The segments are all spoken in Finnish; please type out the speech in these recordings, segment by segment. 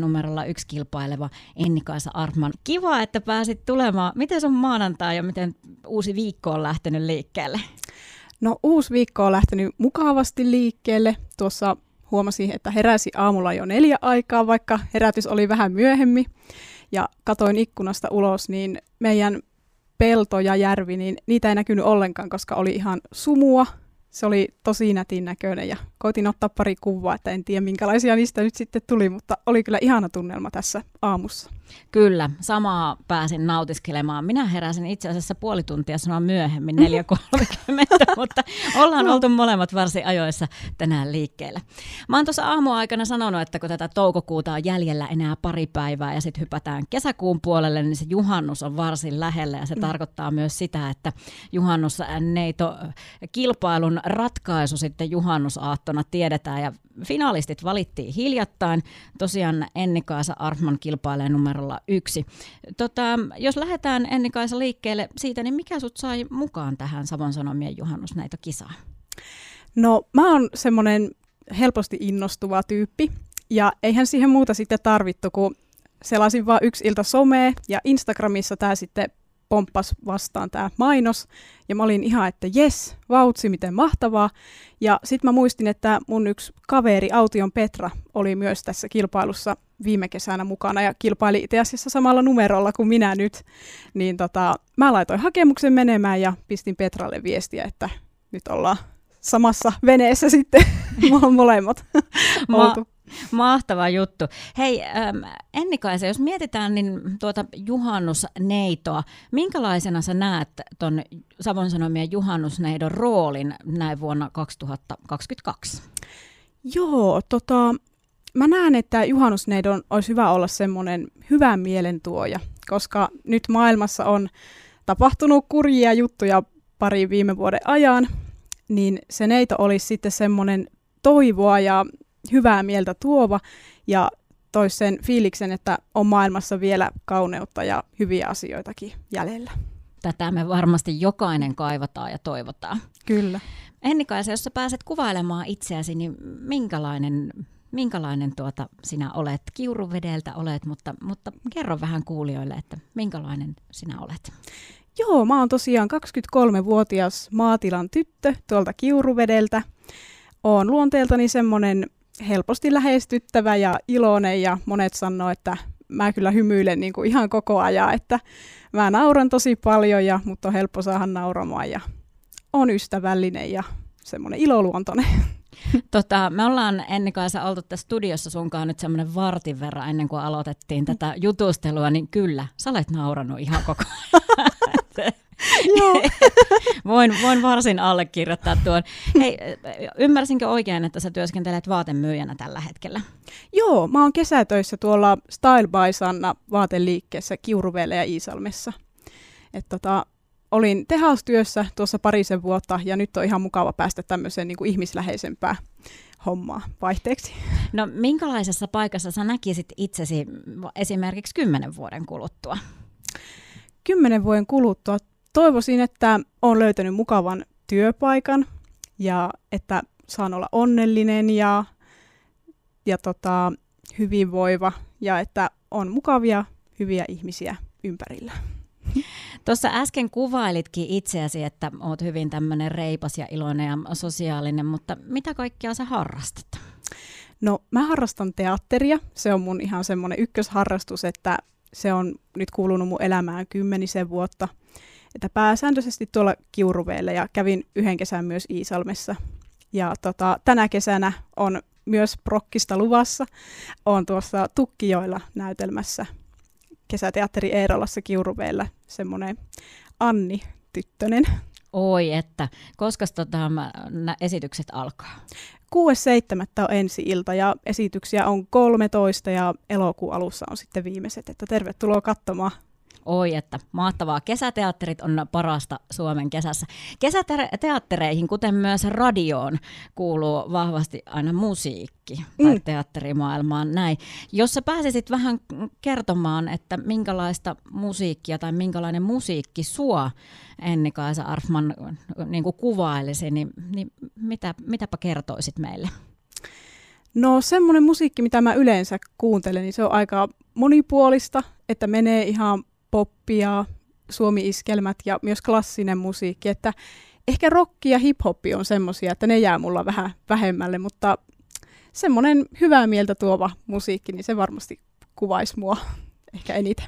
numerolla yksi kilpaileva Ennikaisa Artman. Kiva, että pääsit tulemaan. Miten sun maanantai ja miten uusi viikko on lähtenyt liikkeelle? No uusi viikko on lähtenyt mukavasti liikkeelle. Tuossa huomasin, että heräsi aamulla jo neljä aikaa, vaikka herätys oli vähän myöhemmin. Ja katoin ikkunasta ulos, niin meidän pelto ja järvi, niin niitä ei näkynyt ollenkaan, koska oli ihan sumua se oli tosi nätin näköinen ja koitin ottaa pari kuvaa, että en tiedä minkälaisia niistä nyt sitten tuli, mutta oli kyllä ihana tunnelma tässä aamussa. Kyllä, samaa pääsin nautiskelemaan. Minä heräsin itse asiassa puoli tuntia sanoa myöhemmin, 4.30, mutta ollaan oltu molemmat varsin ajoissa tänään liikkeellä. Mä oon tuossa aamuaikana sanonut, että kun tätä toukokuuta on jäljellä enää pari päivää ja sitten hypätään kesäkuun puolelle, niin se juhannus on varsin lähellä ja se mm. tarkoittaa myös sitä, että juhannusneito kilpailun ratkaisu sitten juhannusaattona tiedetään ja finalistit valittiin hiljattain. Tosiaan Ennikaisa Arfman kilpailee numerolla yksi. Tota, jos lähdetään Ennikaisa liikkeelle siitä, niin mikä sut sai mukaan tähän Savon Sanomien juhannusneitokisaan? No mä oon semmoinen helposti innostuva tyyppi ja eihän siihen muuta sitten tarvittu, kun selasin vaan yksi ilta somea ja Instagramissa tämä sitten pomppas vastaan tämä mainos. Ja mä olin ihan, että jes, vautsi, miten mahtavaa. Ja sitten mä muistin, että mun yksi kaveri, Aution Petra, oli myös tässä kilpailussa viime kesänä mukana ja kilpaili itse asiassa samalla numerolla kuin minä nyt. Niin tota, mä laitoin hakemuksen menemään ja pistin Petralle viestiä, että nyt ollaan samassa veneessä sitten molemmat oltu. Mahtava juttu. Hei, ähm, Ennikaisa, jos mietitään niin tuota juhannusneitoa, minkälaisena sä näet tuon Savon Sanomien juhannusneidon roolin näin vuonna 2022? Joo, tota, mä näen, että juhannusneidon olisi hyvä olla semmoinen hyvän mielen tuoja, koska nyt maailmassa on tapahtunut kurjia juttuja pari viime vuoden ajan, niin se neito olisi sitten semmoinen toivoa ja hyvää mieltä tuova ja toisi sen fiiliksen, että on maailmassa vielä kauneutta ja hyviä asioitakin jäljellä. Tätä me varmasti jokainen kaivataan ja toivotaan. Kyllä. Ennikaisa, jos sä pääset kuvailemaan itseäsi, niin minkälainen, minkälainen tuota sinä olet? Kiuruvedeltä olet, mutta, mutta kerro vähän kuulijoille, että minkälainen sinä olet. Joo, mä oon tosiaan 23-vuotias maatilan tyttö tuolta Kiuruvedeltä. Oon luonteeltani semmonen helposti lähestyttävä ja iloinen ja monet sanoo, että mä kyllä hymyilen niin kuin ihan koko ajan, että mä nauran tosi paljon, ja, mutta on helppo saada nauramaan ja on ystävällinen ja semmoinen iloluontoinen. Tota, me ollaan ennen kanssa oltu tässä studiossa sunkaan nyt semmoinen vartin verran ennen kuin aloitettiin tätä jutustelua, niin kyllä, sä olet nauranut ihan koko ajan. Joo. voin, voin varsin allekirjoittaa tuon. Hei, ymmärsinkö oikein, että sä työskentelet vaatemyyjänä tällä hetkellä? Joo, mä oon kesätöissä tuolla Style by Sanna vaateliikkeessä Kiuruveellä ja Iisalmessa. Et tota, olin tehaustyössä tuossa parisen vuotta ja nyt on ihan mukava päästä tämmöiseen niin kuin ihmisläheisempään hommaa vaihteeksi. No minkälaisessa paikassa sä näkisit itsesi esimerkiksi kymmenen vuoden kuluttua? Kymmenen vuoden kuluttua toivoisin, että olen löytänyt mukavan työpaikan ja että saan olla onnellinen ja, ja tota, hyvinvoiva ja että on mukavia, hyviä ihmisiä ympärillä. Tuossa äsken kuvailitkin itseäsi, että olet hyvin tämmöinen reipas ja iloinen ja sosiaalinen, mutta mitä kaikkea sä harrastat? No mä harrastan teatteria. Se on mun ihan semmoinen ykkösharrastus, että se on nyt kuulunut mun elämään kymmenisen vuotta että pääsääntöisesti tuolla Kiuruveellä ja kävin yhden kesän myös Iisalmessa. Ja tota, tänä kesänä on myös prokkista luvassa. on tuossa Tukkijoilla näytelmässä kesäteatteri Eerolassa Kiuruveellä semmoinen Anni Tyttönen. Oi että, koska tota, esitykset alkaa? 6.7. on ensi ilta ja esityksiä on 13 ja elokuun alussa on sitten viimeiset, että tervetuloa katsomaan. Oi, että mahtavaa. Kesäteatterit on parasta Suomen kesässä. Kesäteattereihin, kuten myös radioon, kuuluu vahvasti aina musiikki tai mm. teatterimaailmaan näin. Jos sä pääsisit vähän kertomaan, että minkälaista musiikkia tai minkälainen musiikki sua Enni-Kaisa Arfman niin kuvailisi, niin, niin mitä, mitäpä kertoisit meille? No semmoinen musiikki, mitä mä yleensä kuuntelen, niin se on aika monipuolista, että menee ihan poppia, suomi-iskelmät ja myös klassinen musiikki, että ehkä rokki ja hiphoppi on semmoisia, että ne jää mulla vähän vähemmälle, mutta semmoinen hyvää mieltä tuova musiikki, niin se varmasti kuvaisi mua ehkä eniten.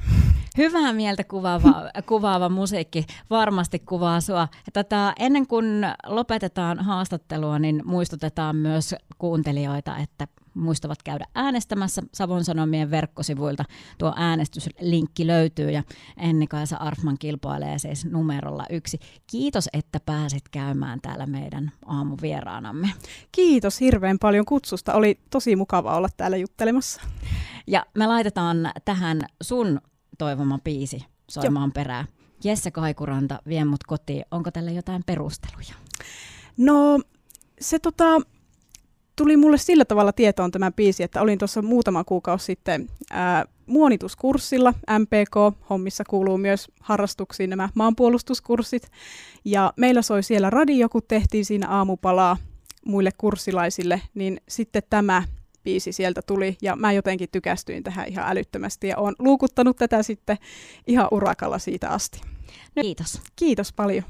Hyvää mieltä kuvaava, kuvaava musiikki varmasti kuvaa sua. Tätä, ennen kuin lopetetaan haastattelua, niin muistutetaan myös kuuntelijoita, että muistavat käydä äänestämässä Savon Sanomien verkkosivuilta. Tuo äänestyslinkki löytyy ja Enni-Kaisa Arfman kilpailee siis numerolla yksi. Kiitos, että pääsit käymään täällä meidän aamuvieraanamme. Kiitos hirveän paljon kutsusta. Oli tosi mukava olla täällä juttelemassa. Ja me laitetaan tähän sun toivoma biisi soimaan Joo. perään. Jesse Kaikuranta, vie mut kotiin. Onko tälle jotain perusteluja? No se tota, tuli mulle sillä tavalla tietoon tämä biisi, että olin tuossa muutama kuukausi sitten ää, muonituskurssilla. MPK-hommissa kuuluu myös harrastuksiin nämä maanpuolustuskurssit. Ja meillä soi siellä radio, kun tehtiin siinä aamupalaa muille kurssilaisille, niin sitten tämä biisi sieltä tuli ja mä jotenkin tykästyin tähän ihan älyttömästi ja olen luukuttanut tätä sitten ihan urakalla siitä asti. Kiitos. Kiitos paljon.